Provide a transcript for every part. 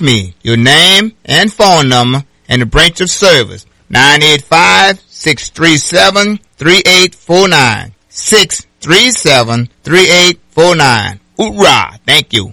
me your name and phone number and the branch of service. 985-637-3849. 637-3849. Hoorah! Thank you.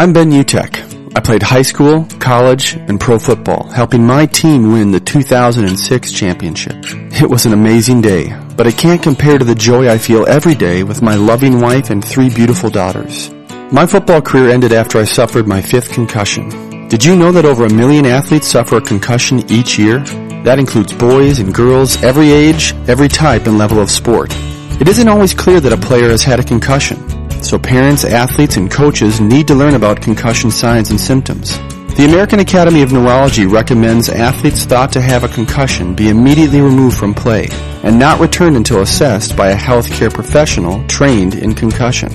I'm Ben Utecht. I played high school, college, and pro football, helping my team win the 2006 championship. It was an amazing day, but it can't compare to the joy I feel every day with my loving wife and three beautiful daughters. My football career ended after I suffered my fifth concussion. Did you know that over a million athletes suffer a concussion each year? That includes boys and girls, every age, every type and level of sport. It isn't always clear that a player has had a concussion. So parents, athletes, and coaches need to learn about concussion signs and symptoms. The American Academy of Neurology recommends athletes thought to have a concussion be immediately removed from play and not returned until assessed by a healthcare professional trained in concussion.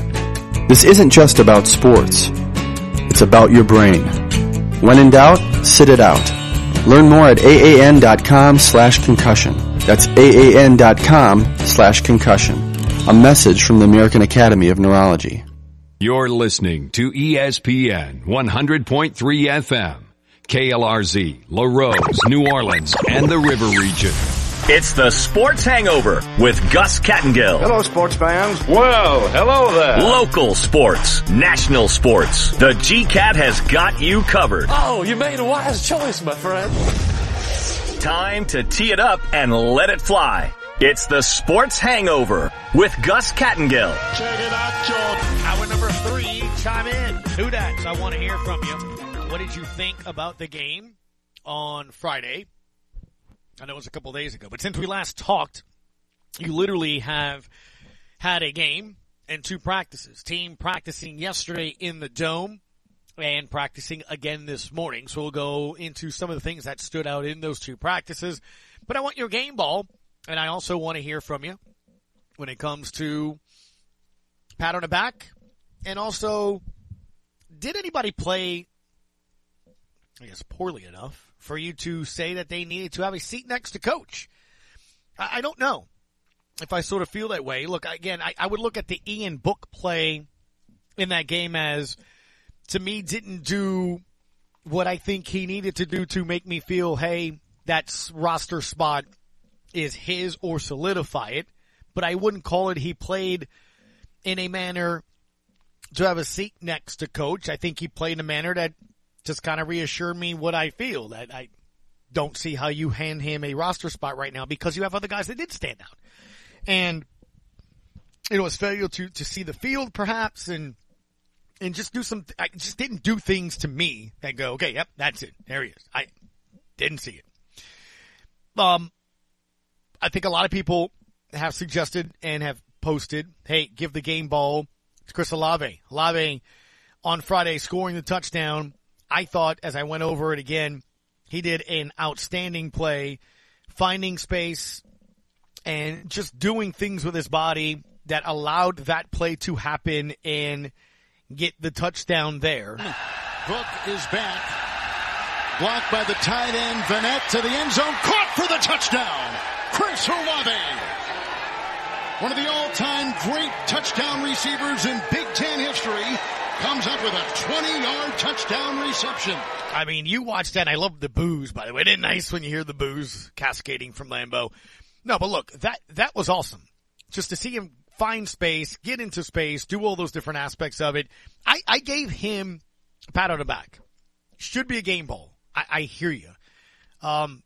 This isn't just about sports. It's about your brain. When in doubt, sit it out. Learn more at aan.com slash concussion. That's aan.com slash concussion. A message from the American Academy of Neurology. You're listening to ESPN 100.3 FM, KLRZ, Larose, New Orleans, and the River Region. It's the Sports Hangover with Gus Kattengell. Hello, sports fans. Well, hello there. Local sports, national sports. The GCAT has got you covered. Oh, you made a wise choice, my friend. Time to tee it up and let it fly. It's the Sports Hangover with Gus Kattengell. Check it out, John. Hour number three, chime in. Who dat? I want to hear from you. What did you think about the game on Friday? I know it was a couple days ago, but since we last talked, you literally have had a game and two practices. Team practicing yesterday in the dome and practicing again this morning. So we'll go into some of the things that stood out in those two practices. But I want your game ball, and I also want to hear from you when it comes to pat on the back, and also, did anybody play, I guess, poorly enough for you to say that they needed to have a seat next to coach? I, I don't know if I sort of feel that way. Look, again, I, I would look at the Ian Book play in that game as, to me, didn't do what I think he needed to do to make me feel, hey, that roster spot is his or solidify it. But I wouldn't call it he played in a manner to have a seat next to coach. I think he played in a manner that just kind of reassured me what I feel that I don't see how you hand him a roster spot right now because you have other guys that did stand out. And, know, it's failure to, to see the field perhaps and, and just do some, I just didn't do things to me that go, okay, yep, that's it. There he is. I didn't see it. Um, I think a lot of people have suggested and have posted, hey, give the game ball to Chris Olave. Olave on Friday scoring the touchdown. I thought as I went over it again, he did an outstanding play, finding space and just doing things with his body that allowed that play to happen and get the touchdown there. Book is back. Blocked by the tight end, Vanette to the end zone. Caught for the touchdown. Chris Olave. One of the all-time great touchdown receivers in Big Ten history comes up with a 20-yard touchdown reception. I mean, you watched that. And I love the booze, by the way. Isn't it nice when you hear the booze cascading from Lambeau? No, but look, that, that was awesome. Just to see him find space, get into space, do all those different aspects of it. I, I gave him a pat on the back. Should be a game ball. I, I hear you. Um,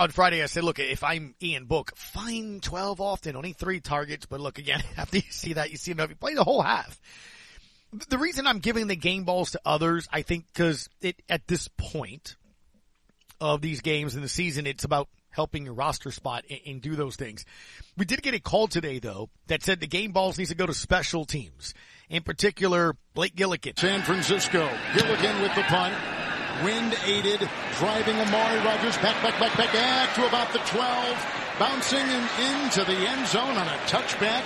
on Friday, I said, look, if I'm Ian Book, fine 12 often, only three targets. But look, again, after you see that, you see enough. He played the whole half. The reason I'm giving the game balls to others, I think, because it at this point of these games in the season, it's about helping your roster spot and, and, do those things. We did get a call today though that said the game balls needs to go to special teams. In particular, Blake Gillikin. San Francisco. Gillikin with the punt. Wind aided, driving Amari Rogers back, back, back, back, back to about the 12, bouncing in, into the end zone on a touchback.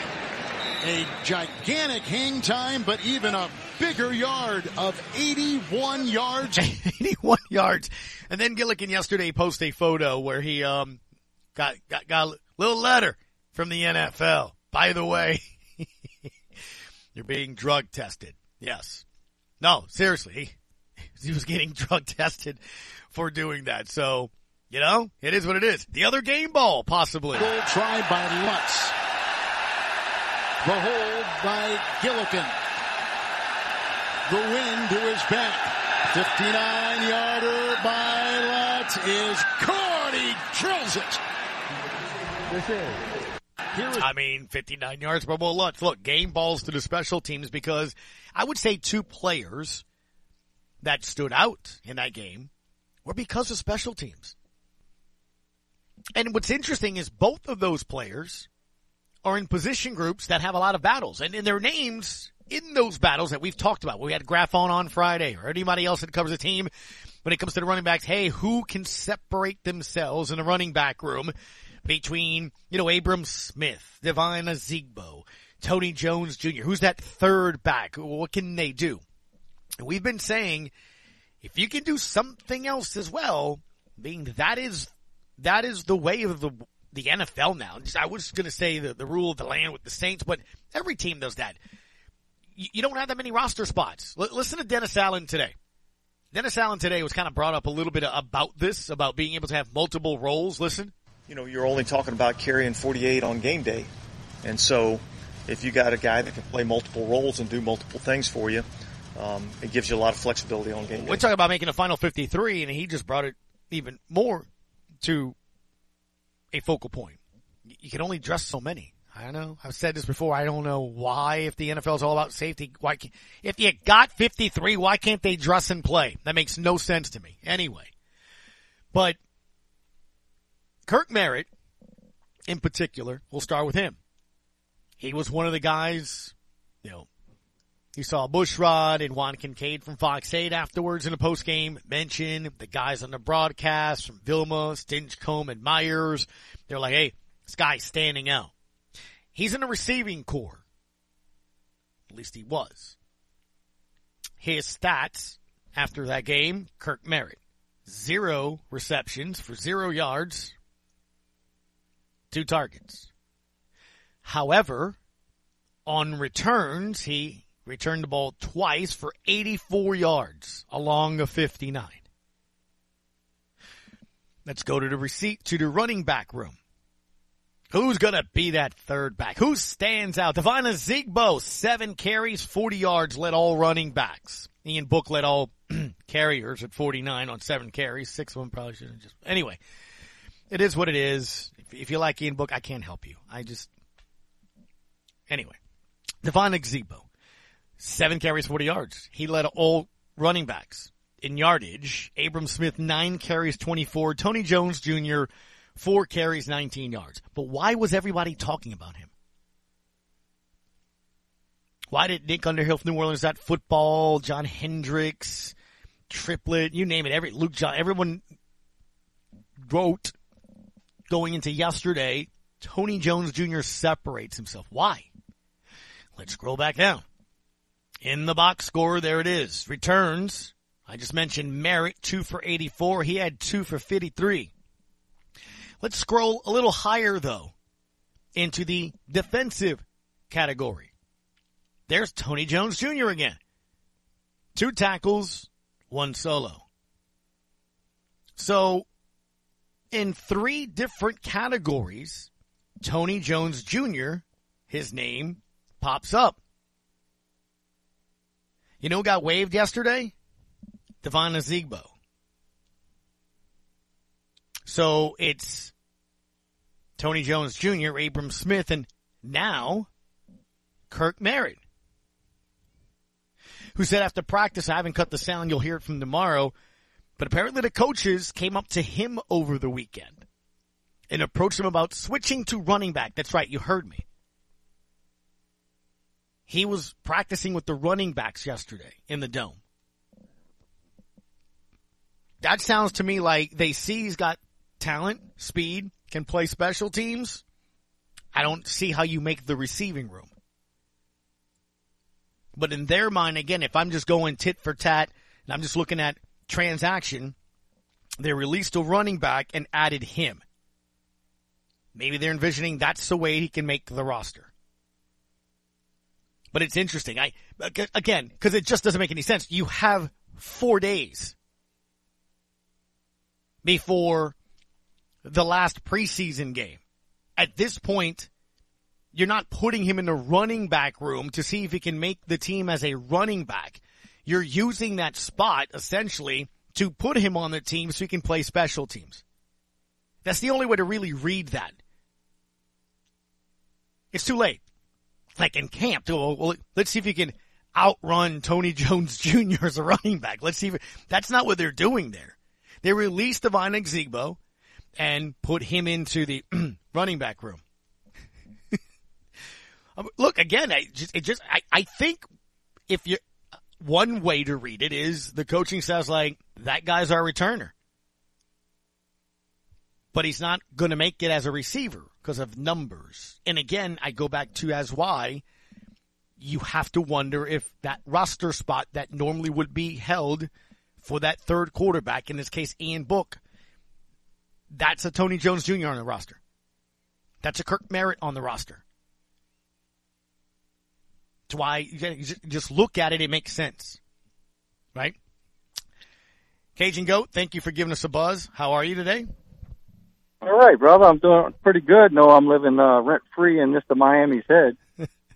A gigantic hang time, but even a bigger yard of 81 yards. 81 yards. And then Gillikin yesterday posted a photo where he, um, got, got, got a little letter from the NFL. By the way, you're being drug tested. Yes. No, seriously. He, he was getting drug tested for doing that. So, you know, it is what it is. The other game ball, possibly. Goal try by Lutz. The hold by Gillikin. The wind to his back. 59 yarder by Lutz is caught. He drills it. This is. I mean, 59 yards for Mo Lutz. Look, game balls to the special teams because I would say two players that stood out in that game were because of special teams. And what's interesting is both of those players are in position groups that have a lot of battles and in their names in those battles that we've talked about. We had Graffon on Friday or anybody else that covers a team when it comes to the running backs. Hey, who can separate themselves in the running back room between, you know, Abram Smith, Devine Ozigbo, Tony Jones Jr.? Who's that third back? What can they do? We've been saying if you can do something else as well, being that is that is the way of the the NFL now. I was going to say the, the rule of the land with the Saints, but every team does that. You, you don't have that many roster spots. L- listen to Dennis Allen today. Dennis Allen today was kind of brought up a little bit about this, about being able to have multiple roles. Listen. You know, you're only talking about carrying 48 on game day. And so if you got a guy that can play multiple roles and do multiple things for you, um, it gives you a lot of flexibility on game day. We're talking about making a final 53 and he just brought it even more to a focal point. You can only dress so many. I don't know. I've said this before. I don't know why, if the NFL is all about safety, why, can't, if you got 53, why can't they dress and play? That makes no sense to me. Anyway. But Kirk Merritt, in particular, we'll start with him. He was one of the guys, you know, you saw Bushrod and Juan Kincade from Fox 8 afterwards in the postgame mention the guys on the broadcast from Vilma, Stinchcomb, and Myers. They're like, hey, this guy's standing out. He's in the receiving corps. At least he was. His stats after that game, Kirk Merritt. Zero receptions for zero yards, two targets. However, on returns, he returned the ball twice for 84 yards along the 59. Let's go to the receipt to the running back room. Who's gonna be that third back? Who stands out? Devine Ozigbo, seven carries, 40 yards, led all running backs. Ian Book led all carriers at 49 on seven carries. Six of them probably shouldn't just, anyway. It is what it is. If, if you like Ian Book, I can't help you. I just, anyway. Devine Ozigbo, seven carries, 40 yards. He led all running backs in yardage. Abram Smith, nine carries, 24. Tony Jones Jr., four carries, 19 yards. But why was everybody talking about him? Why did Nick Underhill from New Orleans, that football, John Hendricks, Triplett, you name it, every Luke John, everyone wrote going into yesterday, Tony Jones Jr. separates himself. Why? Let's scroll back down. In the box score, there it is. Returns. I just mentioned Merritt, two for 84. He had two for 53. Let's scroll a little higher though into the defensive category. There's Tony Jones Jr. again. Two tackles, one solo. So in three different categories, Tony Jones Jr., his name pops up. You know who got waived yesterday? Devon Ozigbo. So it's Tony Jones Jr., Abram Smith, and now Kirk Merritt, who said after practice, I haven't cut the sound, you'll hear it from tomorrow, but apparently the coaches came up to him over the weekend and approached him about switching to running back. That's right, you heard me. He was practicing with the running backs yesterday in the dome. that sounds to me like they see he's got talent, speed, can play special teams. I don't see how you make the receiving room. But in their mind, again, if I'm just going tit for tat and I'm just looking at transaction, they released a running back and added him. Maybe they're envisioning that's the way he can make the roster. But it's interesting. I, again, cause it just doesn't make any sense. You have four days before the last preseason game. At this point, you're not putting him in the running back room to see if he can make the team as a running back. You're using that spot essentially to put him on the team so he can play special teams. That's the only way to really read that. It's too late. Like in camp, well, let's see if you can outrun Tony Jones Jr. as a running back. Let's see if that's not what they're doing there. They released Devine Ozigbo and put him into the running back room. Um, look again, I just, it just, I, I think if you, one way to read it is the coaching staff's like, that guy's our returner. But he's not going to make it as a receiver because of numbers. And again, I go back to as why you have to wonder if that roster spot that normally would be held for that third quarterback, in this case, Ian Book, that's a Tony Jones Jr. on the roster. That's a Kirk Merritt on the roster. That's why you just look at it, it makes sense. Right? Cajun Goat, thank you for giving us a buzz. How are you today? All right, brother. I'm doing pretty good. No, I'm living uh, rent free in Mr. Miami's head.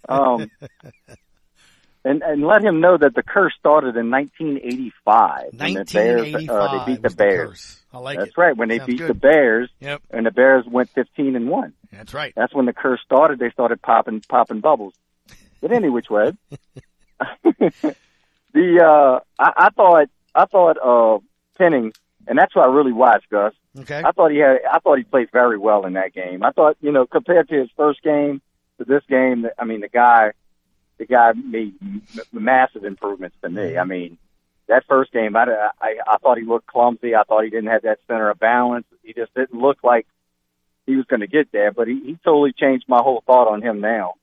Um, and and let him know that the curse started in 1985. 1985. The Bears, uh, they beat the Bears. The I like That's it. right. When they Sounds beat good. the Bears, Yep. and the Bears went 15 and one. That's right. That's when the curse started. They started popping popping bubbles. But any which way, the uh, I, I thought I thought uh, Penning, and that's what I really watched, Gus. Okay. I thought he had I thought he played very well in that game. I thought you know compared to his first game to this game, I mean the guy the guy made m- massive improvements to me. I mean that first game, I, I I thought he looked clumsy. I thought he didn't have that center of balance. He just didn't look like he was going to get there. But he, he totally changed my whole thought on him now.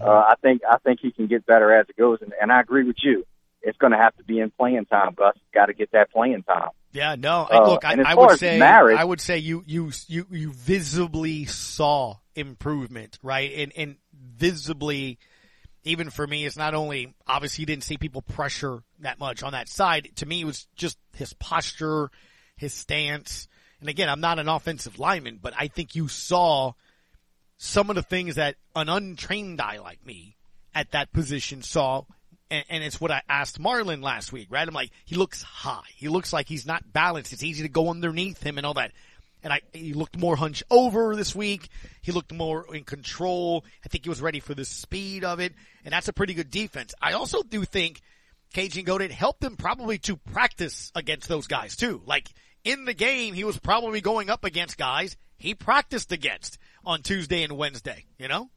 Uh, I think I think he can get better as it goes, and, and I agree with you. It's going to have to be in playing time, Gus. Got to get that playing time. Yeah, no. Uh, look, I, I would say, marriage- I would say you, you, you, you visibly saw improvement, right? And, and visibly, even for me, it's not only obviously you didn't see people pressure that much on that side. To me, it was just his posture, his stance. And again, I'm not an offensive lineman, but I think you saw some of the things that an untrained eye like me at that position saw. And, and it's what I asked Marlon last week, right? I'm like, he looks high. He looks like he's not balanced. It's easy to go underneath him and all that. And I, he looked more hunched over this week. He looked more in control. I think he was ready for the speed of it. And that's a pretty good defense. I also do think Cajun Goat helped him probably to practice against those guys too. Like in the game, he was probably going up against guys he practiced against on Tuesday and Wednesday, you know?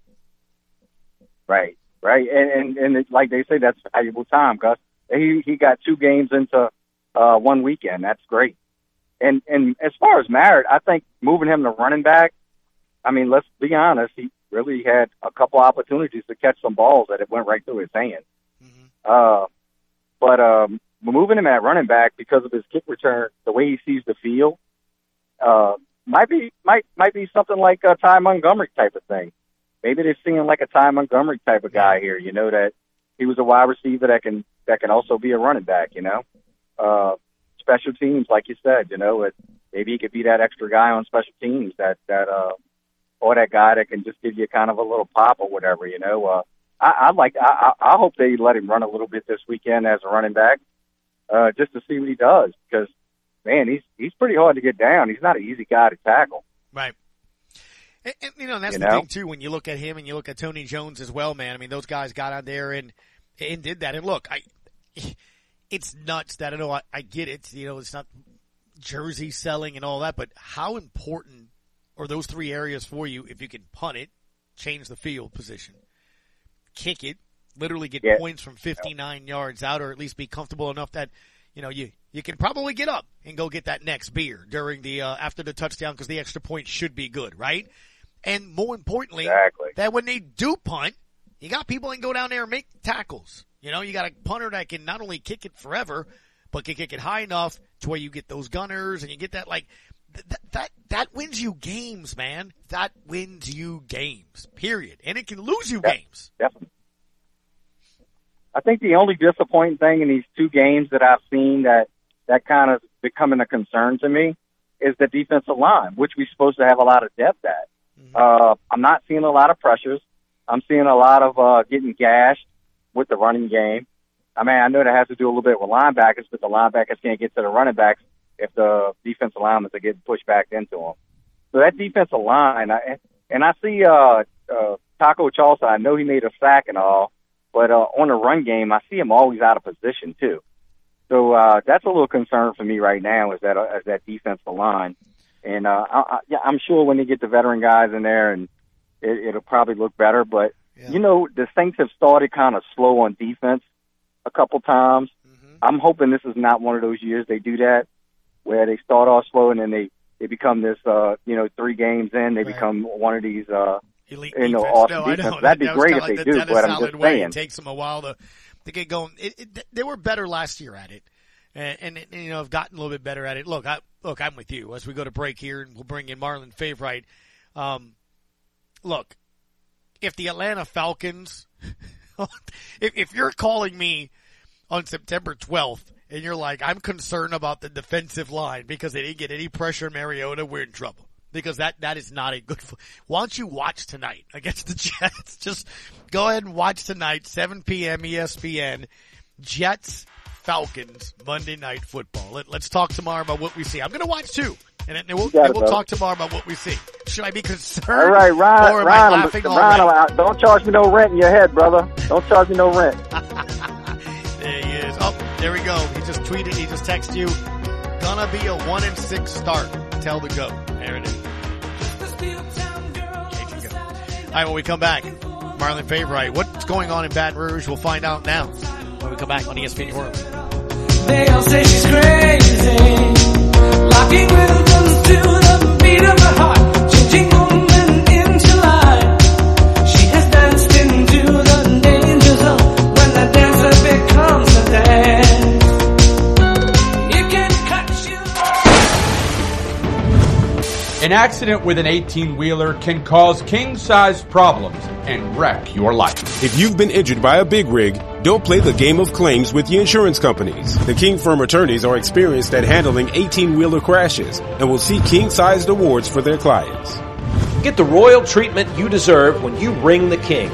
Right, right, and and, and it, like they say, that's valuable time, Gus. He he got two games into uh, one weekend. That's great. And and as far as Merritt, I think moving him to running back. I mean, let's be honest. He really had a couple opportunities to catch some balls that it went right through his hands. Uh, but um, moving him at running back because of his kick return, the way he sees the field, uh, might be might might be something like a Ty Montgomery type of thing. Maybe they're seeing like a Ty Montgomery type of guy here. You know that he was a wide receiver that can that can also be a running back. You know, uh, special teams, like you said. You know, it, maybe he could be that extra guy on special teams that that uh, or that guy that can just give you kind of a little pop or whatever. You know, uh, I, I'd like I, I I hope they let him run a little bit this weekend as a running back, uh, just to see what he does because man, he's he's pretty hard to get down. He's not an easy guy to tackle. Right. And, and you know, and that's You the know? thing too. When you look at him and you look at Tony Jones as well, man. I mean, those guys got out there and and did that. And look, I it's nuts that I know I, I get it. You know, it's not jersey selling and all that, but how important are those three areas for you if you can punt it, change the field position, kick it, literally get Yeah. points from 59 yards out, or at least be comfortable enough that you know you you can probably get up and go get that next beer during the uh, after the touchdown because the extra point should be good, right? And more importantly, exactly. that when they do punt, you got people that can go down there and make tackles. You know, you got a punter that can not only kick it forever, but can kick it high enough to where you get those gunners and you get that like that that that wins you games, man. That wins you games. Period. And it can lose you games. Definitely. I think the only disappointing thing in these two games that I've seen that that kind of becoming a concern to me is the defensive line, which we're supposed to have a lot of depth at. Mm-hmm. Uh, I'm not seeing a lot of pressures. I'm seeing a lot of uh, getting gashed with the running game. I mean, I know that has to do a little bit with linebackers, but the linebackers can't get to the running backs if the defensive linemen are getting pushed back into them. So that defensive line, I, and I see uh, uh, Taco Charlton. I know he made a sack and all, but uh, on the run game, I see him always out of position too. So uh, that's a little concern for me right now. Is that uh, is that defensive line? And uh, I, I, yeah, I'm sure when they get the veteran guys in there, and it, it'll probably look better. But yeah. you know, the Saints have started kind of slow on defense a couple times. Mm-hmm. I'm hoping this is not one of those years they do that, where they start off slow and then they they become this. uh You know, three games in, they right. become one of these. uh Elite you know, defense. awesome no, defense. That'd be that great if like they the do, but I'm just way. saying. It takes them a while to to get going. It, it, they were better last year at it, and, and, you know have gotten a little bit better at it. Look, I look, I'm with you as we go to break here, and we'll bring in Marlon Favorite. Um, look, if the Atlanta Falcons, if, if you're calling me on September 12th and you're like, I'm concerned about the defensive line because they didn't get any pressure Mariota, we're in trouble because that that is not a good. Why don't you watch tonight against the Jets? Just go ahead and watch tonight, 7 p.m. ESPN, Jets Falcons Monday Night Football. Let, us talk tomorrow about what we see. I'm going to watch too. And, and we'll, and we'll talk tomorrow about what we see. Should I be concerned? All right, Ryan. Or Ryan, Ryan, don't charge me no rent in your head, brother. Don't charge me no rent. there he is. Oh, there we go. He just tweeted. He just texted you. Gonna be a one and six start. Tell the go. There it is. All right, when we come back, Marlon Favorite, what's going on in Baton Rouge? We'll find out now when we come back on ESPN New Orleans. They all say she's crazy, locking rhythms to the beat of her heart, An accident with an 18 wheeler can cause king sized problems and wreck your life. If you've been injured by a big rig, don't play the game of claims with the insurance companies. The King Firm attorneys are experienced at handling 18-wheeler crashes and will see king-sized awards for their clients. Get the royal treatment you deserve when you ring the king.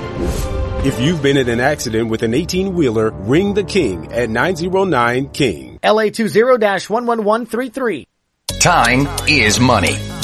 If you've been in an accident with an 18-wheeler, ring the king at 909-KING. LA 20-11133. Time is money.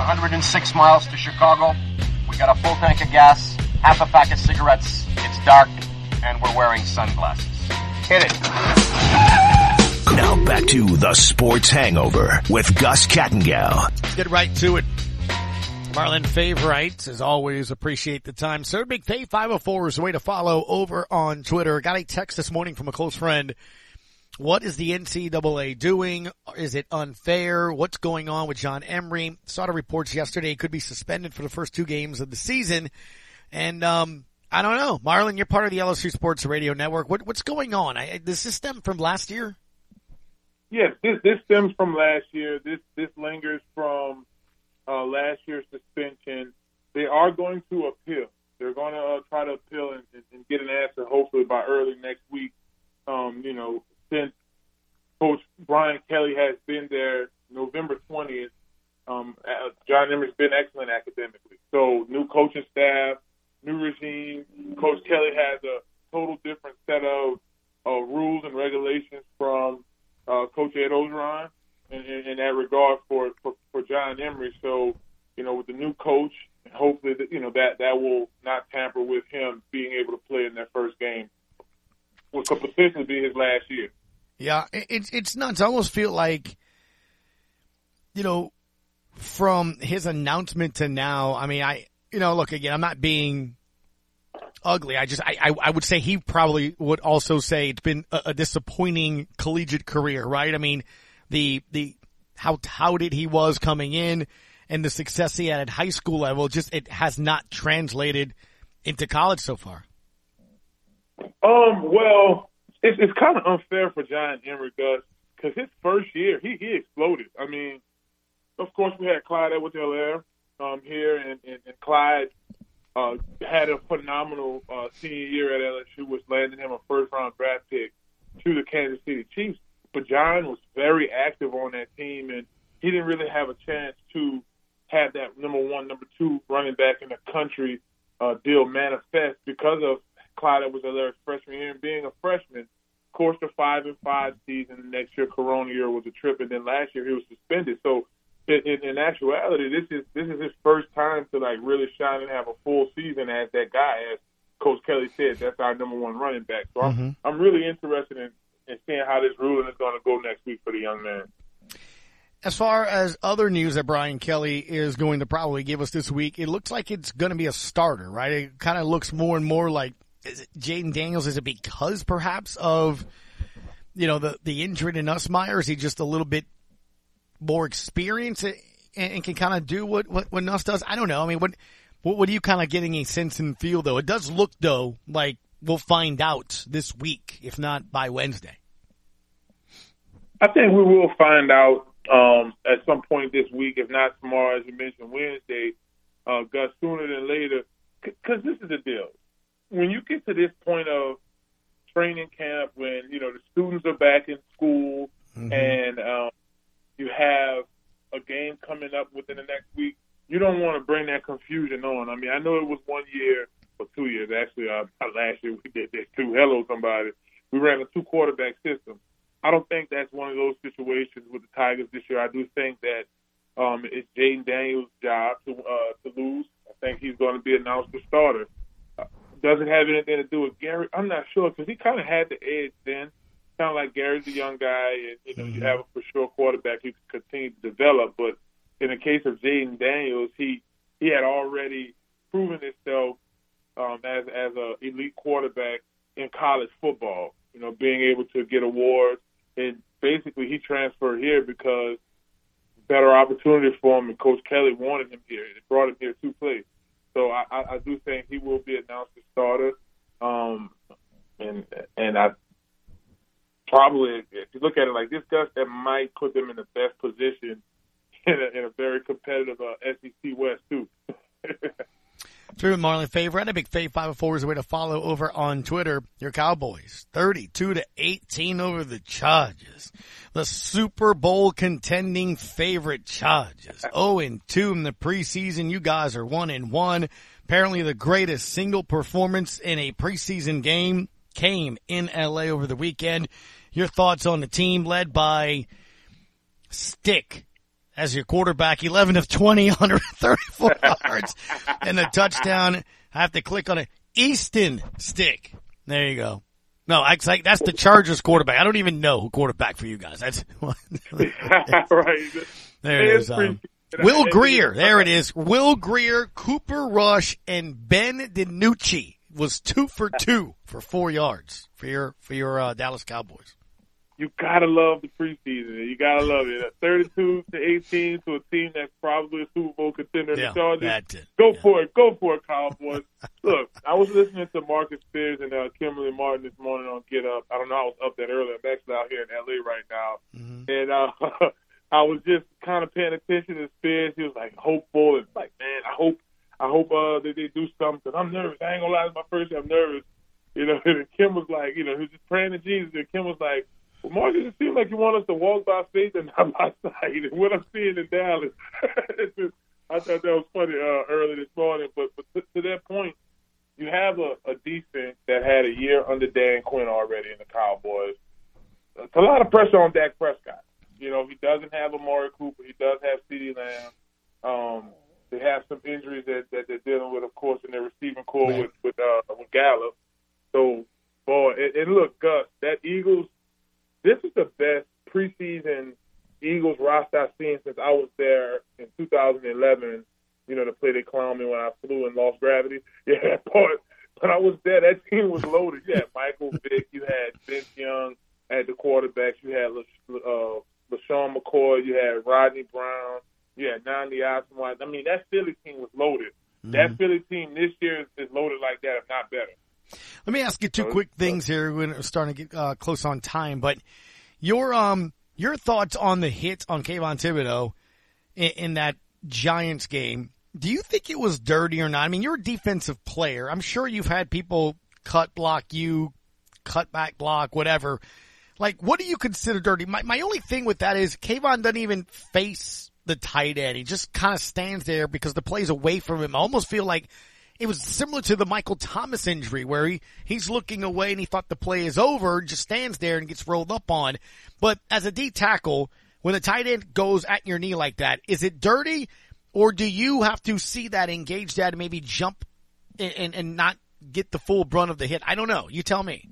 106 miles to Chicago. We got a full tank of gas, half a pack of cigarettes. It's dark, and we're wearing sunglasses. Hit it. Now back to the Sports Hangover with Gus Kattengell. Let's get right to it. Marlon Favorite, as always, appreciate the time. Sir Big Fave 504 is a way to follow over on Twitter. Got a text this morning from a close friend. What is the NCAA doing? Is it unfair? What's going on with John Emery? Saw the reports yesterday. He could be suspended for the first two games of the season. And, um, I don't know. Marlon, you're part of the LSU Sports Radio Network. What, what's going on? I, does this stem from last year? Yes, this, this stems from last year. This, this lingers from uh, last year's suspension. They are going to appeal. They're going to uh, try to appeal and, and, get an answer hopefully by early next week. Um, you know, since Coach Brian Kelly has been there November 20th, um, uh, John Emery's been excellent academically. So new coaching staff, new regime. Coach Kelly has a total different set of uh, rules and regulations from uh, Coach Ed Orgeron in, in, in that regard for, for for John Emery. So, you know, with the new coach, hopefully, you know that that will not tamper with him being able to play in that first game, which could potentially be his last year. Yeah, it's it's nuts. I almost feel like, you know, from his announcement to now. I mean, I you know, look again. I'm not being ugly. I just I, I, I would say he probably would also say it's been a, a disappointing collegiate career, right? I mean, the the how touted he was coming in and the success he had at high school level, just it has not translated into college so far. Um, well, it's it's kind of unfair for John Emery, Gus, because his first year he he exploded. I mean, of course we had Clyde Edwards-Helaire um, here, and, and, and Clyde uh, had a phenomenal uh, senior year at LSU, which landed him a first round draft pick to the Kansas City Chiefs but John was very active on that team, and he didn't really have a chance to have that number one, number two running back in the country uh, deal manifest because of Clyde Edwards-Helaire's freshman year and being a freshman. Of course, the five and five season the next year, Corona year was a trip, and then last year he was suspended. So, in, in, in actuality, this is this is his first time to like really shine and have a full season as that guy. As Coach Kelly said, that's our number one running back. So Mm-hmm. I'm I'm really interested in and seeing how this ruling is going to go next week for the young man. As far as other news that Brian Kelly is going to probably give us this week, it looks like it's going to be a starter, right? It kind of looks more and more like Jayden Daniels. Is it because perhaps of you know the the injury to Nussmeier? Is he just a little bit more experienced and, and can kind of do what, what what Nuss does? I don't know. I mean, what what, what are you kind of getting a sense and feel though? It does look though like we'll find out this week, if not by Wednesday. I think we will find out um, at some point this week, if not tomorrow, as you mentioned, Wednesday, uh, Gus, sooner than later. Because this is the deal. When you get to this point of training camp, when you know the students are back in school, Mm-hmm. and um, you have a game coming up within the next week, you don't want to bring that confusion on. I mean, I know it was one year or two years actually. Uh, last year we did this too. Hello, somebody. We ran a two quarterback system. I don't think that's one of those situations with the Tigers this year. I do think that um, it's Jayden Daniels' job to uh, to lose. I think he's going to be announced the starter. Does it have anything to do with Gary? I'm not sure because he kind of had the edge then. Kind of like Gary's a young guy, and you know you have a for sure quarterback who can continue to develop. But in the case of Jayden Daniels, he he had already proven himself um, as as a elite quarterback in college football. You know, being able to get awards, and basically he transferred here because better opportunity for him, and Coach Kelly wanted him here. It brought him here to play. So I, I, I do think he will be announced as starter. Um, and and I probably, if you look at it like this, Gus, that might put them in the best position in a, in a very competitive uh, SEC West too. Through Marlon Favorite, a big Fave 504 is a way to follow over on Twitter. Your Cowboys, 32 to 18 over the Chargers. The Super Bowl contending favorite Chargers. 0 and 2 in the preseason. You guys are 1 and 1. Apparently the greatest single performance in a preseason game came in LA over the weekend. Your thoughts on the team led by Stick as your quarterback, 11 of 20, 134 yards, and a touchdown. I have to click on it. Easton Stick. There you go. No, like that's the Chargers quarterback. I don't even know who quarterback for you guys. That's right. there it is. Um, Will Grier. There it is. Will Grier, Cooper Rush, and Ben DiNucci was two for two for four yards for your for your uh, Dallas Cowboys. You gotta love the preseason. You gotta love it. Thirty-two to eighteen to a team that's probably a Super Bowl contender. Yeah, the Chargers. Go for it. Go for it, Cowboys. Look, I was listening to Marcus Spears and uh, Kimberly Martin this morning on Get Up. I don't know. How I was up that early. I'm actually out here in LA right now, and uh, I was just kind of paying attention to Spears. He was like hopeful and like, man, I hope, I hope uh, that they do something. Cause I'm nervous. I ain't gonna lie, it's my first year. I'm nervous. You know, and Kim was like, you know, he was just praying to Jesus, and Kim was like, well, Marcus, it seems like you want us to walk by faith and not by sight. And what I'm seeing in Dallas, just, I thought that was funny uh, early this morning. But, but to, to that point, you have a, a defense that had a year under Dan Quinn already in the Cowboys. It's a lot of pressure on Dak Prescott. You know, he doesn't have Amari Cooper. He does have CeeDee Lamb. Um, they have some injuries that, that they're dealing with, of course, in their receiving corps with with, uh, with Gallup. So, boy, and, and look, Gus, that Eagles, this is the best preseason Eagles roster I've seen since I was there in 2011. You know, to play they clown me when I flew and lost gravity. Yeah, but when I was there, that team was loaded. You had Michael Vick, you had Vince Young at the quarterbacks, you had uh, LeSean McCoy, you had Rodney Brown, you had Nandi Osmond. I mean, that Philly team was loaded. That Philly team this year is, is loaded like that, if not better. Let me ask you two quick things here. We're starting to get uh, close on time, but your um your thoughts on the hit on Kayvon Thibodeaux in, in that Giants game. Do you think it was dirty or not? I mean, you're a defensive player. I'm sure you've had people cut block you, cut back block, whatever. Like, what do you consider dirty? My my only thing with that is Kayvon doesn't even face the tight end. He just kind of stands there because the play's away from him. I almost feel like it was similar to the Michael Thomas injury where he, he's looking away and he thought the play is over, just stands there and gets rolled up on. But as a D tackle, when the tight end goes at your knee like that, is it dirty or do you have to see that, engage that and maybe jump and, and, and not get the full brunt of the hit? I don't know. You tell me.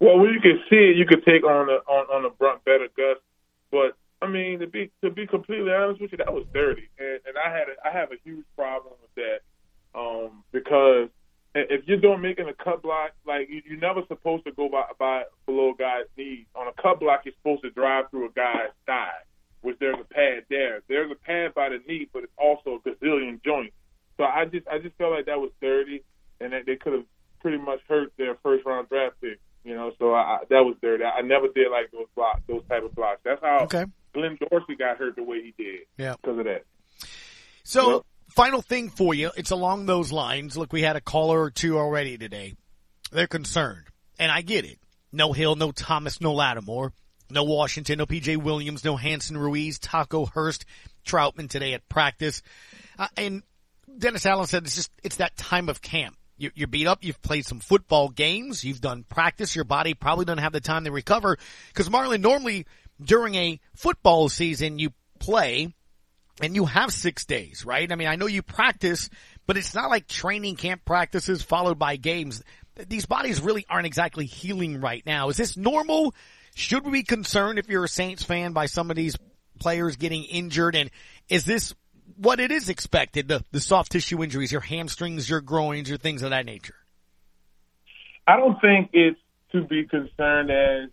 Well, when you can see it, you can take on the on, on the brunt better, Gus. But I mean, to be to be completely honest with you, that was dirty, and, and I had a, I have a huge problem with that um, because if you're doing making a cut block, like you, you're never supposed to go by, by below a guy's knee. On a cut block, you're supposed to drive through a guy's thigh, which there's a pad there. There's a pad by the knee, but it's also a gazillion joints. So I just I just felt like that was dirty, and that they could have pretty much hurt their first round draft pick. You know, so I, I, that was dirty. I never did like those blocks, those type of blocks. That's how Okay. Glenn Dorsey got hurt the way he did. Yeah. because of that. So, final thing for you. It's along those lines. Look, we had a caller or two already today. They're concerned. And I get it. No Hill, no Thomas, no Lattimore, no Washington, no PJ Williams, no Hanson Ruiz, Taco Hurst, Troutman today at practice. Uh, and Dennis Allen said it's just, it's that time of camp. You- You're beat up. You've played some football games. You've done practice. Your body probably doesn't have the time to recover. Because Marlon, normally during a football season, you play and you have six days, right? I mean, I know you practice, but it's not like training camp practices followed by games. These bodies really aren't exactly healing right now. Is this normal? Should we be concerned if you're a Saints fan by some of these players getting injured? And is this what it is expected? The, the soft tissue injuries, your hamstrings, your groins, your things of that nature. I don't think it's to be concerned as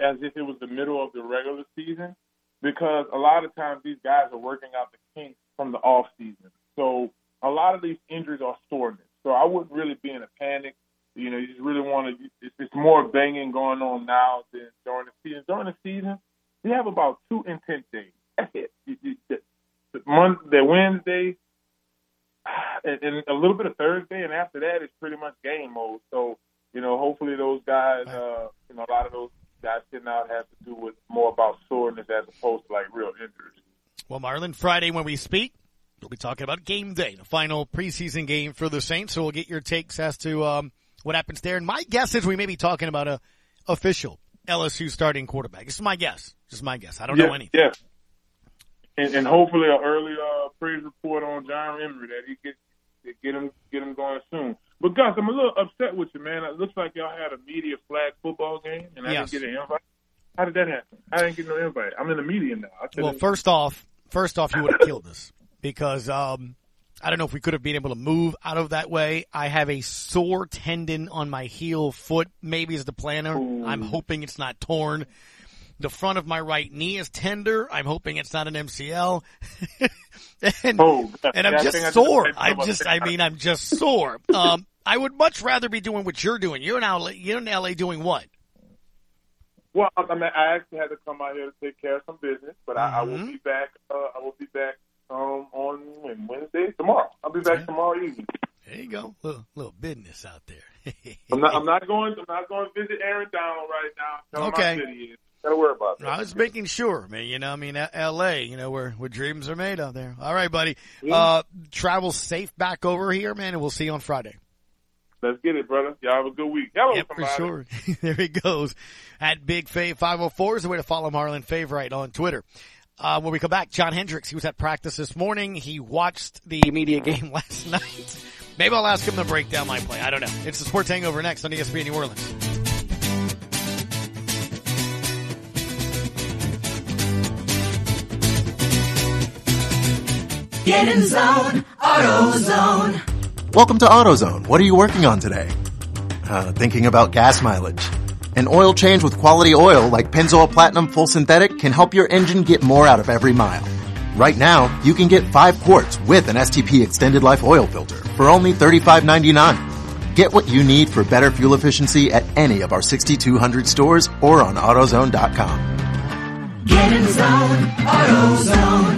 as if it was the middle of the regular season because a lot of times these guys are working out the kinks from the off season. So a lot of these injuries are soreness. So I wouldn't really be in a panic. You know, you just really want to. It's, more banging going on now than during the season. During the season, we have about two intense days. That's it. You- you- The, the, Monday, Wednesday, and, and a little bit of Thursday, and after that, it's pretty much game mode. So, you know, hopefully those guys, uh, you know, a lot of those guys sitting out have to do with more about soreness as opposed to like real injuries. Well, Marlon, Friday when we speak, we'll be talking about game day, the final preseason game for the Saints. So we'll get your takes as to um, what happens there. And my guess is we may be talking about a official LSU starting quarterback. This is my guess. Just my guess. I don't yeah, know anything. Yeah. And, and hopefully an early uh, praise report on John Emery that he gets get him get him going soon. But Gus, I'm a little upset with you, man. It looks like y'all had a media flag football game, and I Yes. didn't get an invite. How did that happen? I didn't get no invite. I'm in the media now. Well, first off, first off, you would have killed us because um, I don't know if we could have been able to move out of that way. I have a sore tendon on my heel foot. Maybe is the planner. I'm hoping it's not torn. The front of my right knee is tender. I'm hoping it's not an MCL. and, Oh, and I'm yeah, just think I just sore. I'm just, I mean, I'm just sore. Um, I would much rather be doing what you're doing. You're in LA, you're in LA doing what? Well, I mean, I actually had to come out here to take care of some business, but I, I will Mm-hmm. be back. Uh, I will be back um, on Wednesday, tomorrow. I'll be back tomorrow evening. There you go. Little, little business out there. I'm not. I'm not going. I'm not going to visit Aaron Donald right now. Tell him Okay. How good he is. Gotta worry about that. I was making sure, man. You know, I mean, L.A. You know, where where dreams are made out there. All right, buddy. Uh, travel safe back over here, man, and we'll see you on Friday. Let's get it, brother. Y'all have a good week. Hello, Yep, for sure. there he goes. At Big Fave 504 is the way to follow Marlon Favorite on Twitter. Uh, when we come back, John Hendricks, he was at practice this morning. He watched the media game last night. Maybe I'll ask him to break down my play. I don't know. It's the Sports Hangover next on ESPN New Orleans. Get in zone, AutoZone. Welcome to AutoZone. What are you working on today? Uh, thinking about gas mileage. An oil change with quality oil like Pennzoil Platinum Full Synthetic can help your engine get more out of every mile. Right now, you can get 5 quarts with an STP extended life oil filter for only $35.99. Get what you need for better fuel efficiency at any of our 6,200 stores or on AutoZone.com. Get in zone, AutoZone.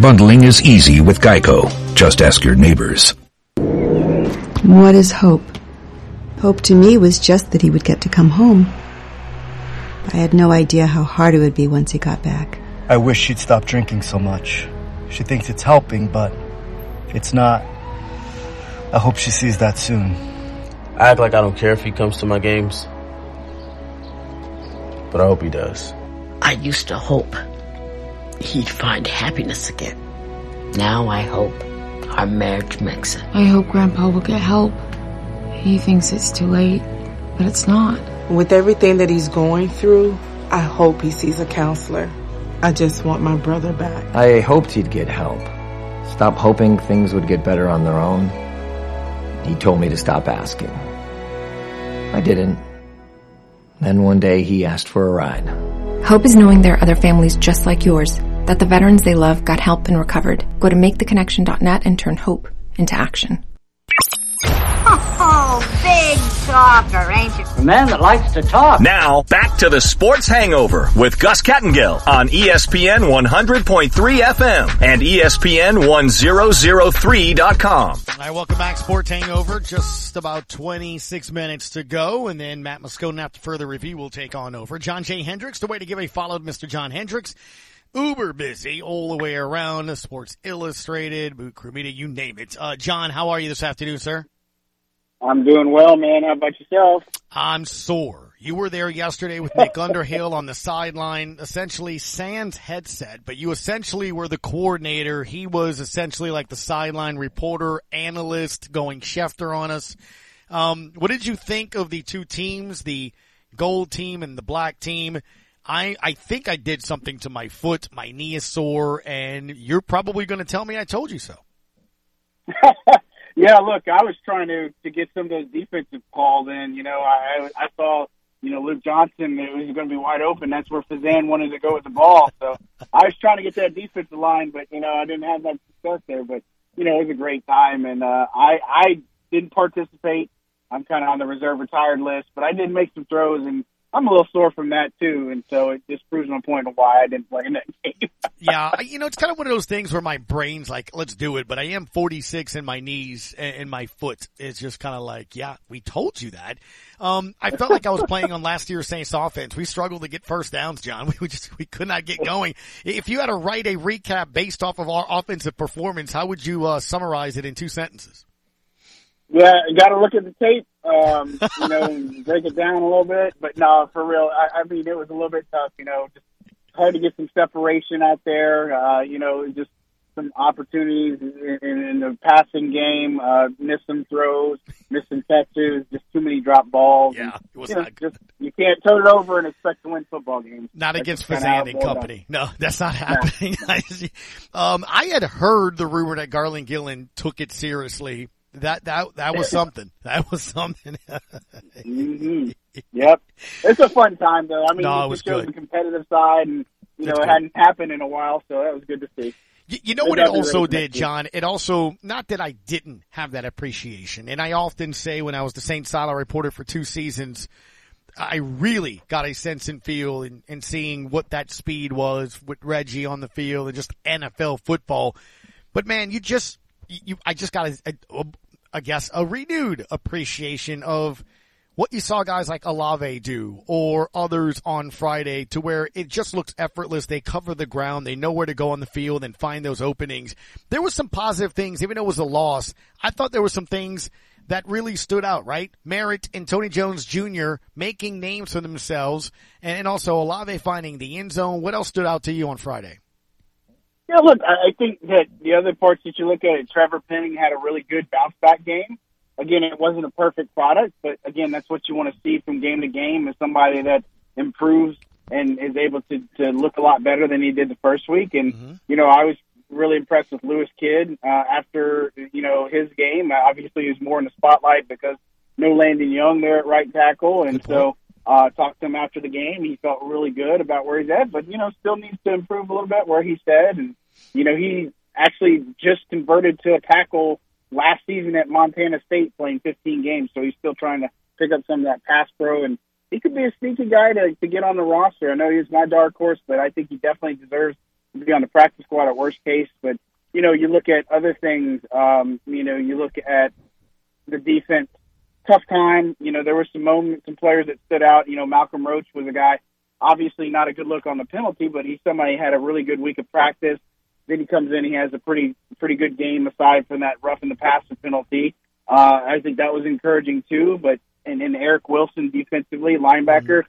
Bundling is easy with Geico. Just ask your neighbors. What is hope? Hope to me was just that he would get to come home. I had no idea how hard it would be once he got back. I wish she'd stop drinking so much. She thinks it's helping, but it's not. I hope she sees that soon. I act like I don't care if he comes to my games. But I hope he does. I used to hope he'd find happiness again. Now I hope our marriage makes it. I hope Grandpa will get help. He thinks it's too late, but it's not. With everything that he's going through, I hope he sees a counselor. I just want my brother back. I hoped he'd get help. Stop hoping things would get better on their own. He told me to stop asking. I didn't. Then one day he asked for a ride. Hope is knowing there are other families just like yours, that the veterans they love got help and recovered. Go to maketheconnection.net and turn hope into action. Oh, big talker, ain't you? A man that likes to talk. Now, back to the Sports Hangover with Gus Kattengell on ESPN 100.3 FM and E ESPN 1003.com. All right, welcome back. Sports Hangover. Just about 26 minutes to go, and then Matt Moscona, after further review, will take on over. John J. Hendricks, the way to give a follow to Mr. John Hendricks. Uber busy all the way around. Sports Illustrated, Boot Crew Media, you name it. Uh, John, how are you this afternoon, sir? I'm doing well, man. How about yourself? I'm sore. You were there yesterday with Nick Underhill on the sideline, essentially sans headset, but you essentially were the coordinator. He was essentially like the sideline reporter, analyst, going Schefter on us. Um, what did you think of the two teams, the gold team and the black team? I, I think I did something to my foot. My knee is sore, and you're probably going to tell me I told you so. Yeah, look, I was trying to to get some of those defensive calls in. You know, I I saw you know Luke Johnson it was going to be wide open. That's where Fazan wanted to go with the ball. So I was trying to get that defensive line, but you know I didn't have that success there. But you know it was a great time, and uh, I I didn't participate. I'm kind of on the reserve retired list, but I did make some throws, and I'm a little sore from that too, and so it just proves my point of why I didn't play in that game. yeah, you know, it's kind of one of those things where my brain's like, let's do it, but I am 46 and my knees and, my foot is just kind of like, yeah, we told you that. Um, I felt like I was playing on last year's Saints offense. We struggled to get first downs, John. We, we just, we could not get going. If you had to write a recap based off of our offensive performance, how would you, uh, summarize it in two sentences? Yeah, you got to look at the tape. Um, you know, break it down a little bit. But no, for real, I, I mean, it was a little bit tough. You know, just hard to get some separation out there. Uh, you know, just some opportunities in, in, in the passing game. Uh, missed some throws, missed some catches. Just too many drop balls. Yeah, it was you know, not just you can't turn it over and expect to win football games. Not That's against Fazan and down. company. No, that's not happening. um, I had heard the rumor that Garland Gillen took it seriously. That that that was something. That was something. hmm Yep. It's a fun time though. I mean, No, it was good. the competitive side, and you know, it good. hadn't happened in a while, so that was good to see. You, you know what it also did. John? It also, not that I didn't have that appreciation, and I often say when I was the St. Silo reporter for two seasons, I really got a sense and feel in, in seeing what that speed was with Reggie on the field and just NFL football. But man, you just, you, I just got a, a, I guess a renewed appreciation of what you saw guys like Olave do or others on Friday to where it just looks effortless. They cover the ground. They know where to go on the field and find those openings. There was some positive things, even though it was a loss. I thought there were some things that really stood out, right? Merritt and Tony Jones Jr. making names for themselves and, also Olave finding the end zone. What else stood out to you on Friday? Yeah, look, I, think that the other parts that you look at, Trevor Penning had a really good bounce back game. Again, it wasn't a perfect product, but again, that's what you want to see from game to game is somebody that improves and is able to, to look a lot better than he did the first week. And, you know, I was really impressed with Lewis Kidd uh, after, you know, his game. Obviously, he was more in the spotlight because no Landon Young there at right tackle. And so, uh, talked to him after the game. He felt really good about where he's at, but, you know, still needs to improve a little bit where he said. And, you know, he actually just converted to a tackle last season at Montana State playing 15 games. So he's still trying to pick up some of that pass pro and he could be a sneaky guy to, to get on the roster. I know he's my dark horse, but I think he definitely deserves to be on the practice squad at worst case. But, you know, you look at other things, um, you know, you look at the defense, tough time. You know, there were some moments, some players that stood out. You know, Malcolm Roach was a guy, obviously not a good look on the penalty, but he's somebody who had a really good week of practice. Then he comes in, he has a pretty pretty good game aside from that rough in the passer penalty. Uh, I think that was encouraging too. But and then Eric Wilson defensively, linebacker,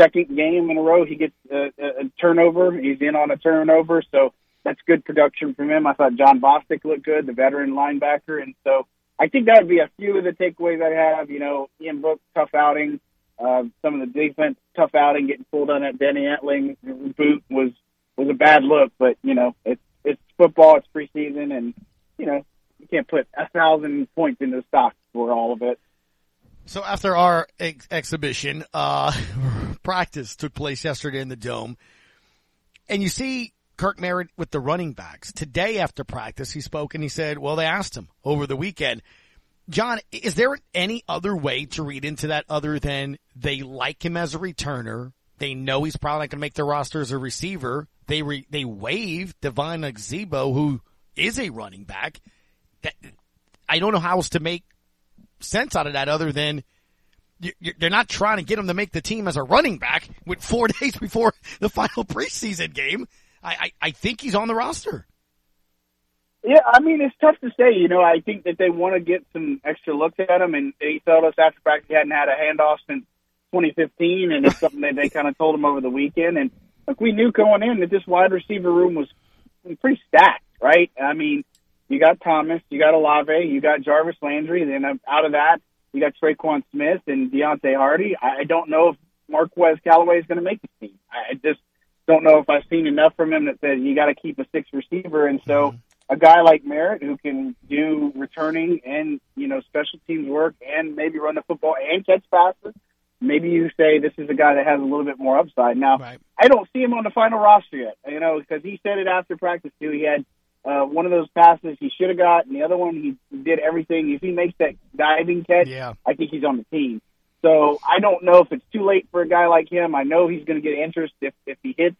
second game in a row he gets a, a, a turnover. He's in on a turnover, so that's good production from him. I thought Jon Bostic looked good, the veteran linebacker, and so I think that would be a few of the takeaways I have. You know, Ian Book tough outing. Uh, some of the defense tough outing, getting pulled on that Danny Etling boot was was a bad look, but you know it's it's football, it's preseason, and you know you can't put a thousand points into the stock for all of it. So after our ex- exhibition, uh, practice took place yesterday in the dome, and you see Kirk Merritt with the running backs. Today after practice, he spoke and he said, well, they asked him over the weekend, John, is there any other way to read into that other than they like him as a returner? They know he's probably not going to make the roster as a receiver. They re- they waive Devine Ozigbo, who is a running back. That, I don't know how else to make sense out of that other than you, they're not trying to get him to make the team as a running back with four days before the final preseason game. I, I, I think he's on the roster. Yeah, I mean it's tough to say. You know, I think that they want to get some extra looks at him, and they told us after practice he hadn't had a handoff since 2015, and it's something that they kind of told him over the weekend. And look, we knew going in that this wide receiver room was pretty stacked, right? I mean, you got Thomas, you got Olave, you got Jarvis Landry, then out of that you got Tre'Quan Smith and Deonte Harty. I don't know if Marquez Callaway is going to make the team. I just don't know if I've seen enough from him that says you got to keep a six receiver, and so a guy like Merritt who can do returning and you know special teams work and maybe run the football and catch passes. Maybe you say this is a guy that has a little bit more upside. Now, I don't see him on the final roster yet, you know, because he said it after practice too. He had uh, one of those passes he should have got, and the other one he did everything. If he makes that diving catch, yeah. I think he's on the team. So I don't know if it's too late for a guy like him. I know he's going to get interest if if he hits,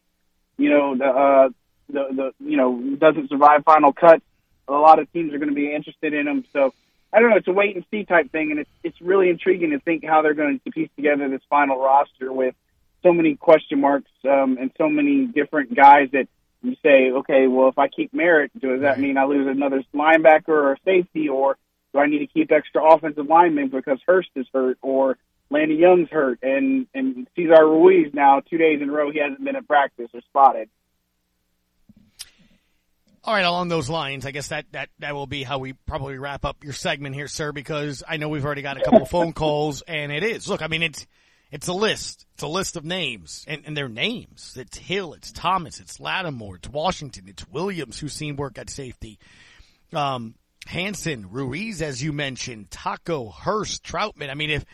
you know, the uh, the the you know doesn't survive final cuts. A lot of teams are going to be interested in him. So I don't know. It's a wait and see type thing, and it's it's really intriguing to think how they're going to piece together this final roster with so many question marks um, and so many different guys that you say, okay, well, if I keep Merritt, does that mean I lose another linebacker or safety, or do I need to keep extra offensive linemen because Hurst is hurt or Landon Young's hurt, and and Cesar Ruiz now two days in a row he hasn't been at practice or spotted. All right, along those lines, I guess that, that, that will be how we probably wrap up your segment here, sir, because I know we've already got a couple phone calls and it is. Look, I mean, it's, it's a list. It's a list of names and, and their names. It's Hill, it's Thomas, it's Lattimore, it's Washington, it's Williams who's seen work at safety. Um, Hanson, Ruiz, as you mentioned, Taco, Hurst, Trautman. I mean, if,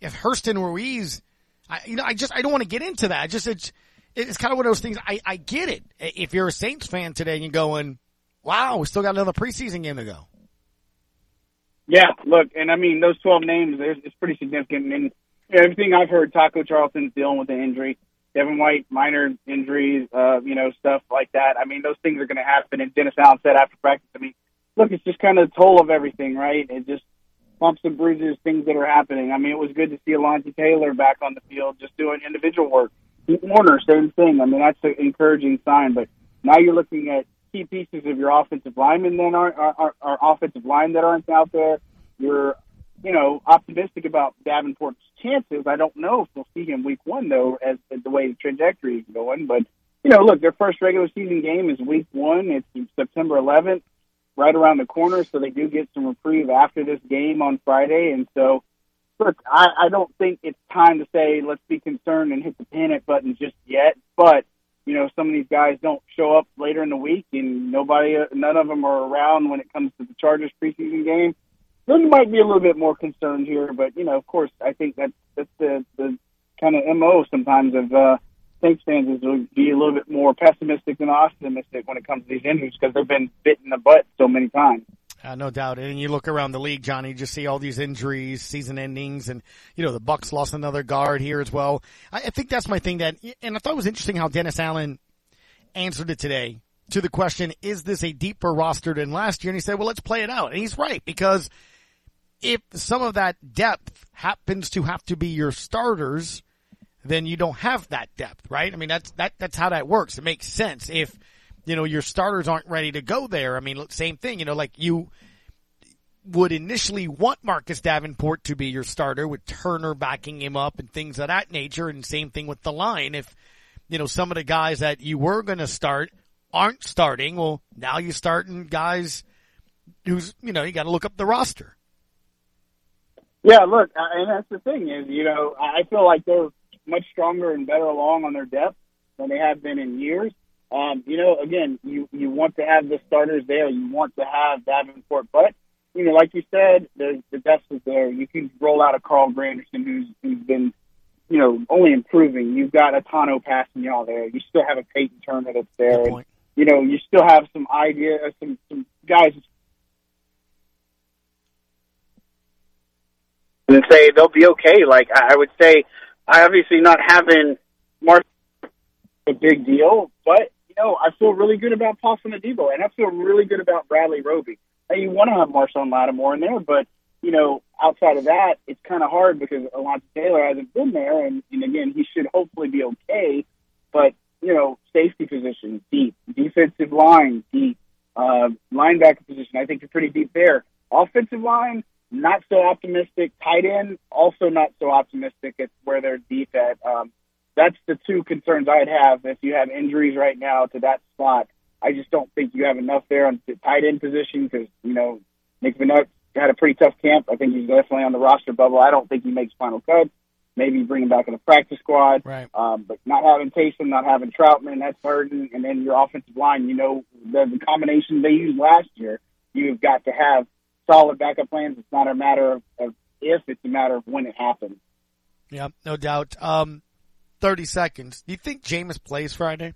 if Hurst and Ruiz, I, you know, I just, I don't want to get into that. I just, it's, it's kind of one of those things. I, I get it. If you're a Saints fan today and you're going, wow, we still got another preseason game to go. Yeah, look, and I mean those twelve names, it's pretty significant. And everything I've heard, Taco Charlton's dealing with an injury, Devin White minor injuries, uh, you know, stuff like that. I mean, those things are going to happen. And Dennis Allen said after practice, I mean, look, it's just kind of the toll of everything, right? It just bumps and bruises, things that are happening. I mean, it was good to see Alontae Taylor back on the field, just doing individual work. Warner, same thing. I mean, that's an encouraging sign. But now you're looking at key pieces of your offensive linemen then are, are, are offensive line that aren't out there. You're, you know, optimistic about Davenport's chances. I don't know if we'll see him week one though, as, as the way the trajectory is going. But you know, look, their first regular season game is week one. It's September 11th, right around the corner. So they do get some reprieve after this game on Friday, and so look, I, I don't think it's time to say let's be concerned and hit the panic button just yet. But you know, some of these guys don't show up later in the week, and nobody, none of them are around when it comes to the Chargers preseason game. Then you might be a little bit more concerned here, but you know, of course, I think that's that's the the kind of mo sometimes of uh, Saints fans is to be a little bit more pessimistic than optimistic when it comes to these injuries because they've been bit in the butt so many times. Uh, no doubt. And you look around the league, Johnny, you just see all these injuries, season endings, and, you know, the Bucs lost another guard here as well. I, I think that's my thing that, and I thought it was interesting how Dennis Allen answered it today to the question, is this a deeper roster than last year? And he said, well, let's play it out. And he's right, because if some of that depth happens to have to be your starters, then you don't have that depth, right? I mean, that's, that, that's how that works. It makes sense. If, you know, your starters aren't ready to go there. I mean, same thing, you know, like you would initially want Marcus Davenport to be your starter with Turner backing him up and things of that nature. And same thing with the line. If, you know, some of the guys that you were going to start aren't starting, well, now you're starting guys who's, you know, you got to look up the roster. Yeah, look, and that's the thing is, you know, I feel like they're much stronger and better along on their depth than they have been in years. Um, you know, again, you you want to have the starters there. You want to have Davenport, but you know, like you said, the the depth is there. You can roll out a Carl Granderson who's who's been, you know, only improving. You've got a Tanoh Kpassagnon there. You still have a Peyton Turner that's there. And, you know, you still have some idea, some some guys. And say they'll be okay. Like I would say, I obviously not having Mark a big deal, but you know, I feel really good about Paulson Adebo, and I feel really good about Bradley Roby. Now, you want to have Marshon Lattimore in there, but, you know, outside of that, it's kind of hard because Alontae Taylor hasn't been there, and, and again, he should hopefully be okay. But, you know, safety position, deep. Defensive line, deep. Uh, linebacker position, I think you're pretty deep there. Offensive line, not so optimistic. Tight end, also not so optimistic at where they're deep at. Um, that's the two concerns I'd have if you have injuries right now to that spot. I just don't think you have enough there on the tight end position because you know Nick Vannett had a pretty tough camp. I think he's definitely on the roster bubble. I don't think he makes final cut. Maybe bring him back in the practice squad. Right. Um, but not having Taysom, not having Trautman, that's hurting. And then your offensive line, you know, the, the combination they used last year, you've got to have solid backup plans. It's not a matter of, of if, it's a matter of when it happens. Yeah, no doubt. Um, 30 seconds. Do you think Jameis plays Friday?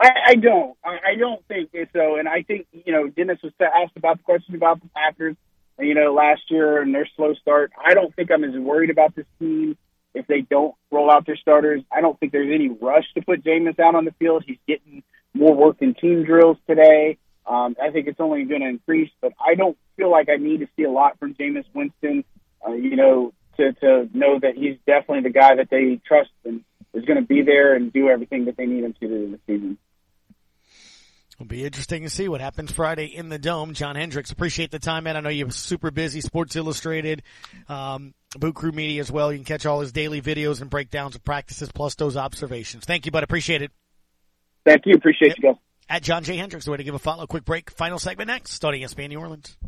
I, I don't. I, I don't think so. And I think, you know, Dennis was asked about the question about the Packers. you know, last year and their slow start. I don't think I'm as worried about this team if they don't roll out their starters. I don't think there's any rush to put Jameis out on the field. He's getting more work in team drills today. Um, I think it's only going to increase, but I don't feel like I need to see a lot from Jameis Winston, uh, you know, to, to know that he's definitely the guy that they trust and is going to be there and do everything that they need him to do this season. It'll be interesting to see what happens Friday in the Dome. John Hendricks, appreciate the time, man. I know you're super busy. Sports Illustrated, um, Boot Crew Media as well. You can catch all his daily videos and breakdowns of practices plus those observations. Thank you, bud. Appreciate it. Thank you. Appreciate yep. you guys. At John J. Hendricks, the way to give a follow. Quick break. Final segment next. Starting ESPN New Orleans.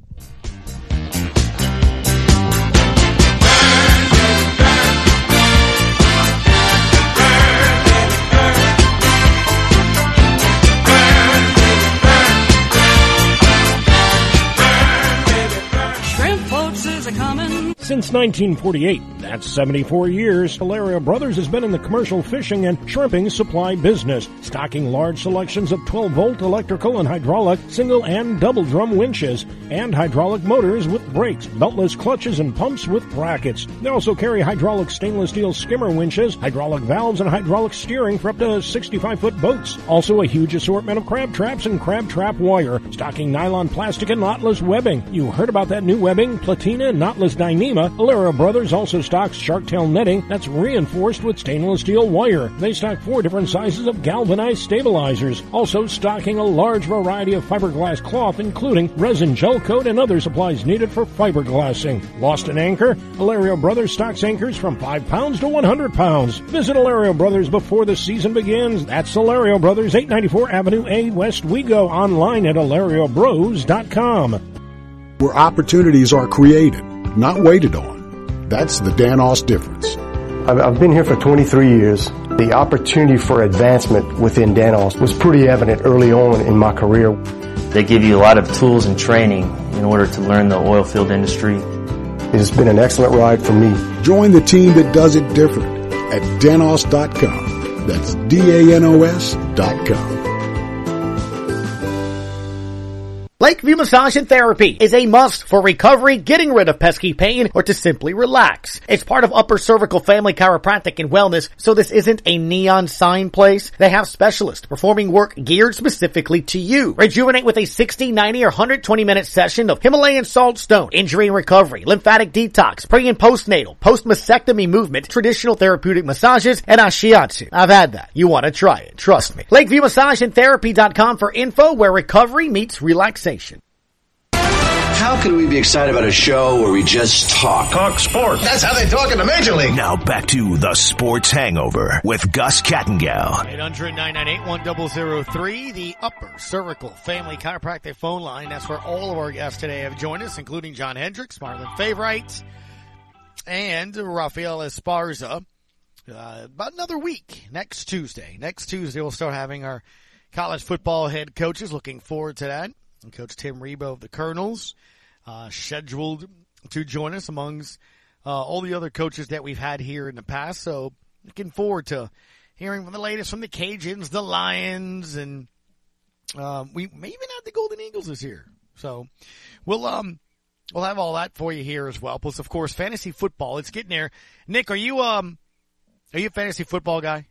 Since 1948, that's 74 years, Alario Brothers has been in the commercial fishing and shrimping supply business, stocking large selections of 12 volt electrical and hydraulic single and double drum winches, and hydraulic motors with brakes, beltless clutches, and pumps with brackets. They also carry hydraulic stainless steel skimmer winches, hydraulic valves, and hydraulic steering for up to 65 foot boats. Also, a huge assortment of crab traps and crab trap wire, stocking nylon plastic and knotless webbing. You heard about that new webbing, Platina and knotless Dyneema Alario Brothers also stocks shark-tail netting that's reinforced with stainless steel wire. They stock four different sizes of galvanized stabilizers, also stocking a large variety of fiberglass cloth, including resin gel coat and other supplies needed for fiberglassing. Lost an anchor? Alario Brothers stocks anchors from 5 pounds to 100 pounds. Visit Alario Brothers before the season begins. That's Alario Brothers, 894 Avenue A, Westwego, online at alariobros.com. Where opportunities are created not waited on. That's the Danos difference. I've been here for 23 years. The opportunity for advancement within Danos was pretty evident early on in my career. They give you a lot of tools and training in order to learn the oil field industry. It has been an excellent ride for me. Join the team that does it different at danos.com. That's D-A-N-O-S dot com. Lakeview Massage and Therapy is a must for recovery, getting rid of pesky pain, or to simply relax. It's part of Upper Cervical Family Chiropractic and Wellness, so this isn't a neon sign place. They have specialists performing work geared specifically to you. Rejuvenate with a 60, 90, or 120 minute session of Himalayan salt stone, injury and recovery, lymphatic detox, pre and postnatal, post-mastectomy movement, traditional therapeutic massages, and ashiatsu. I've had that. You want to try it. Trust me. Lakeview Massage and Therapy.com for info where recovery meets relaxation. How can we be excited about a show where we just talk? Talk sports. That's how they talk in the Major League. Now back to the Sports Hangover with Gus Kattengell. 800-998-1003, the Upper Cervical Family Chiropractic phone line. That's where all of our guests today have joined us, including John Hendricks, Marlon Favorite, and Rafael Esparza. Uh, about another week, next Tuesday. Next Tuesday, we'll start having our college football head coaches. Looking forward to that. And Coach Tim Rebowe of the Colonels, uh, scheduled to join us amongst uh, all the other coaches that we've had here in the past. So looking forward to hearing from the latest from the Cajuns, the Lions, and um, we may even have the Golden Eagles this year. So we'll um we'll have all that for you here as well. Plus, of course, fantasy football. It's getting there. Nick, are you um are you a fantasy football guy?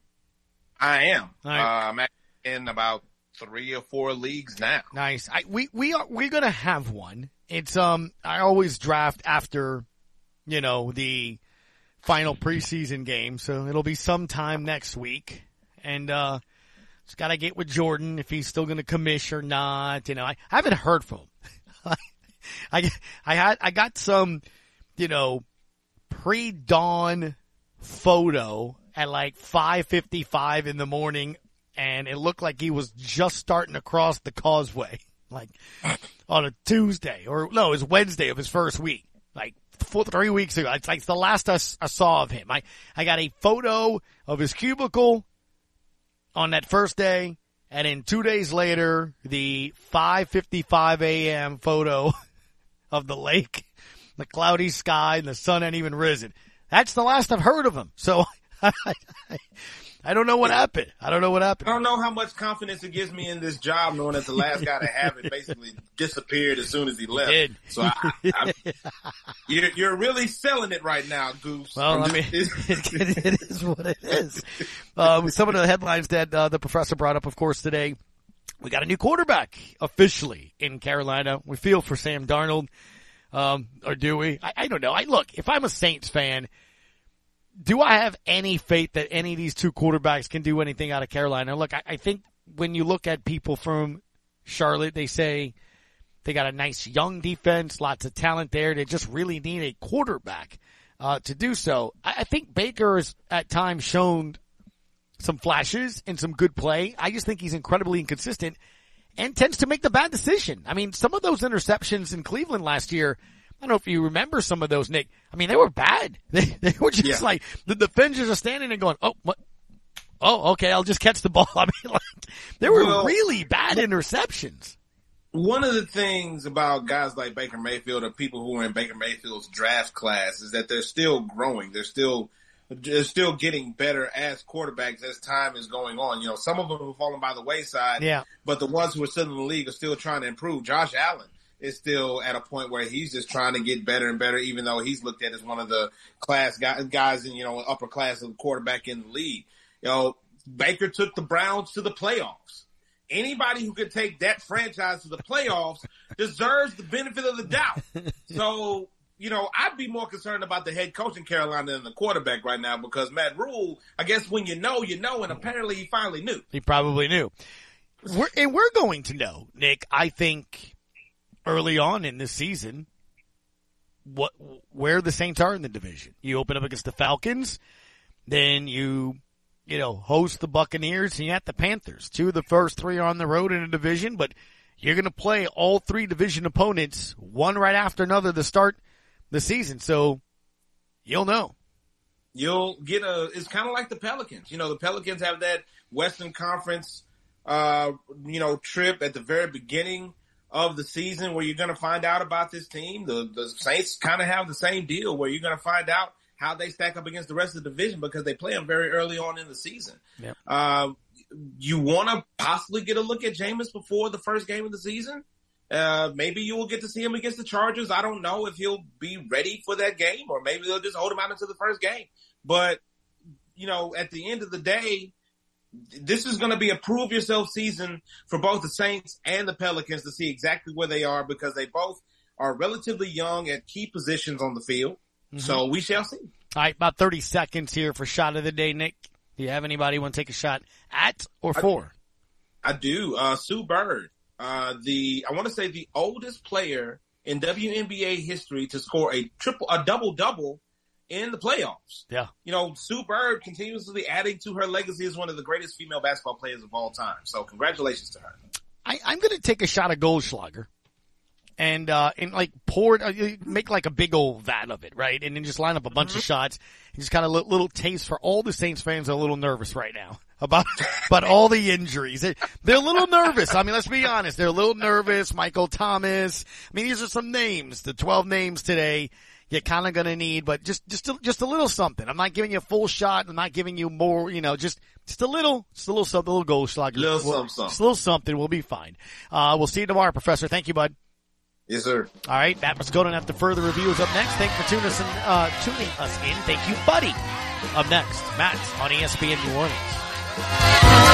I am. Right. Uh, I'm in about three or four leagues now. Nice. I, we we are we're gonna have one. It's um I always draft after, you know, the final preseason game, so it'll be sometime next week, and uh just gotta get with Jordan if he's still gonna commish or not. You know, I, I haven't heard from him. I I had I got some, you know, pre dawn photo at like 5:55 in the morning and it looked like he was just starting to cross the causeway, like on a Tuesday or no, it was Wednesday of his first week, like four, three weeks ago. It's like the last I, I saw of him. I, I got a photo of his cubicle on that first day. And then two days later, the 5:55 a.m. photo of the lake, the cloudy sky, and the sun hadn't even risen. That's the last I've heard of him. So I don't know what happened. I don't know what happened. I don't know how much confidence it gives me in this job, knowing that the last guy to have it basically disappeared as soon as he left. Did. So I, I, you're, you're really selling it right now, Goose. Well, I mean, it, is what it is. Uh, some of the headlines that uh, the professor brought up, of course, today. We got a new quarterback officially in Carolina. We feel for Sam Darnold. Um, or do we? I, I don't know. I look, if I'm a Saints fan, do I have any faith that any of these two quarterbacks can do anything out of Carolina? Look, I, I think when you look at people from Charlotte, they say they got a nice young defense, lots of talent there. They just really need a quarterback uh, to do so. I, I think Baker has at times shown some flashes and some good play. I just think he's incredibly inconsistent and tends to make the bad decision. I mean, some of those interceptions in Cleveland last year, I don't know if you remember some of those, Nick. I mean, they were bad. They, they were just Yeah. like, the defenders are standing and going, oh, what? Oh, okay, I'll just catch the ball. I mean, like, they were Well- really bad interceptions. One of the things about guys like Baker Mayfield or people who are in Baker Mayfield's draft class is that they're still growing. They're still they're still getting better as quarterbacks as time is going on. You know, some of them have fallen by the wayside. Yeah. But the ones who are still in the league are still trying to improve. Josh Allen is still at a point where he's just trying to get better and better, even though he's looked at as one of the class guys, guys in, you know, upper class of quarterback in the league. You know, Baker took the Browns to the playoffs. Anybody who could take that franchise to the playoffs deserves the benefit of the doubt. So, you know, I'd be more concerned about the head coach in Carolina than the quarterback right now because Matt Rhule, I guess when you know, you know, and apparently he finally knew. He probably knew. We're, and we're going to know, Nick, I think early on in this season, what, where the Saints are in the division. You open up against the Falcons, then you, you know, host the Buccaneers and you have the Panthers. Two of the first three are on the road in a division, but you're going to play all three division opponents, one right after another to start the season. So you'll know. You'll get a, it's kind of like the Pelicans. You know, the Pelicans have that Western Conference, uh, you know, trip at the very beginning of the season where you're going to find out about this team. The, the Saints kind of have the same deal where you're going to find out how they stack up against the rest of the division because they play them very early on in the season. Yep. Uh, you want to possibly get a look at Jameis before the first game of the season. Uh, maybe you will get to see him against the Chargers. I don't know if he'll be ready for that game or maybe they'll just hold him out until the first game. But, you know, at the end of the day, this is going to be a prove yourself season for both the Saints and the Pelicans to see exactly where they are because they both are relatively young at key positions on the field. So we shall see. All right, about 30 seconds here for shot of the day, Nick. Do you have anybody want to take a shot at or for? I do. Uh, Sue Bird, uh, the, I want to say the oldest player in WNBA history to score a triple, a double double in the playoffs. Yeah. You know, Sue Bird continuously adding to her legacy as one of the greatest female basketball players of all time. So congratulations to her. I, I'm going to take a shot of Goldschlager and, uh, and like pour it, uh, make like a big old vat of it, right? And then just line up a bunch of shots and just kind of little, little taste for all the Saints fans are a little nervous right now about, about all the injuries. They're a little nervous. I mean, let's be honest. They're a little nervous. Michael Thomas. I mean, these are some names, the 12 names today you're kind of going to need, but just, just, a, just a little something. I'm not giving you a full shot. I'm not giving you more, you know, just, just a little, just a little something, a little Goldschlager. Little We'll- something, something. Just a little something. We'll be fine. Uh, we'll see you tomorrow, Professor. Thank you, bud. Yes, sir. All right, That Matt Moscona after further reviews up next. Thanks for tuning us in. Uh, tuning us in. Thank you, buddy. Up next, Matt on ESPN New Orleans.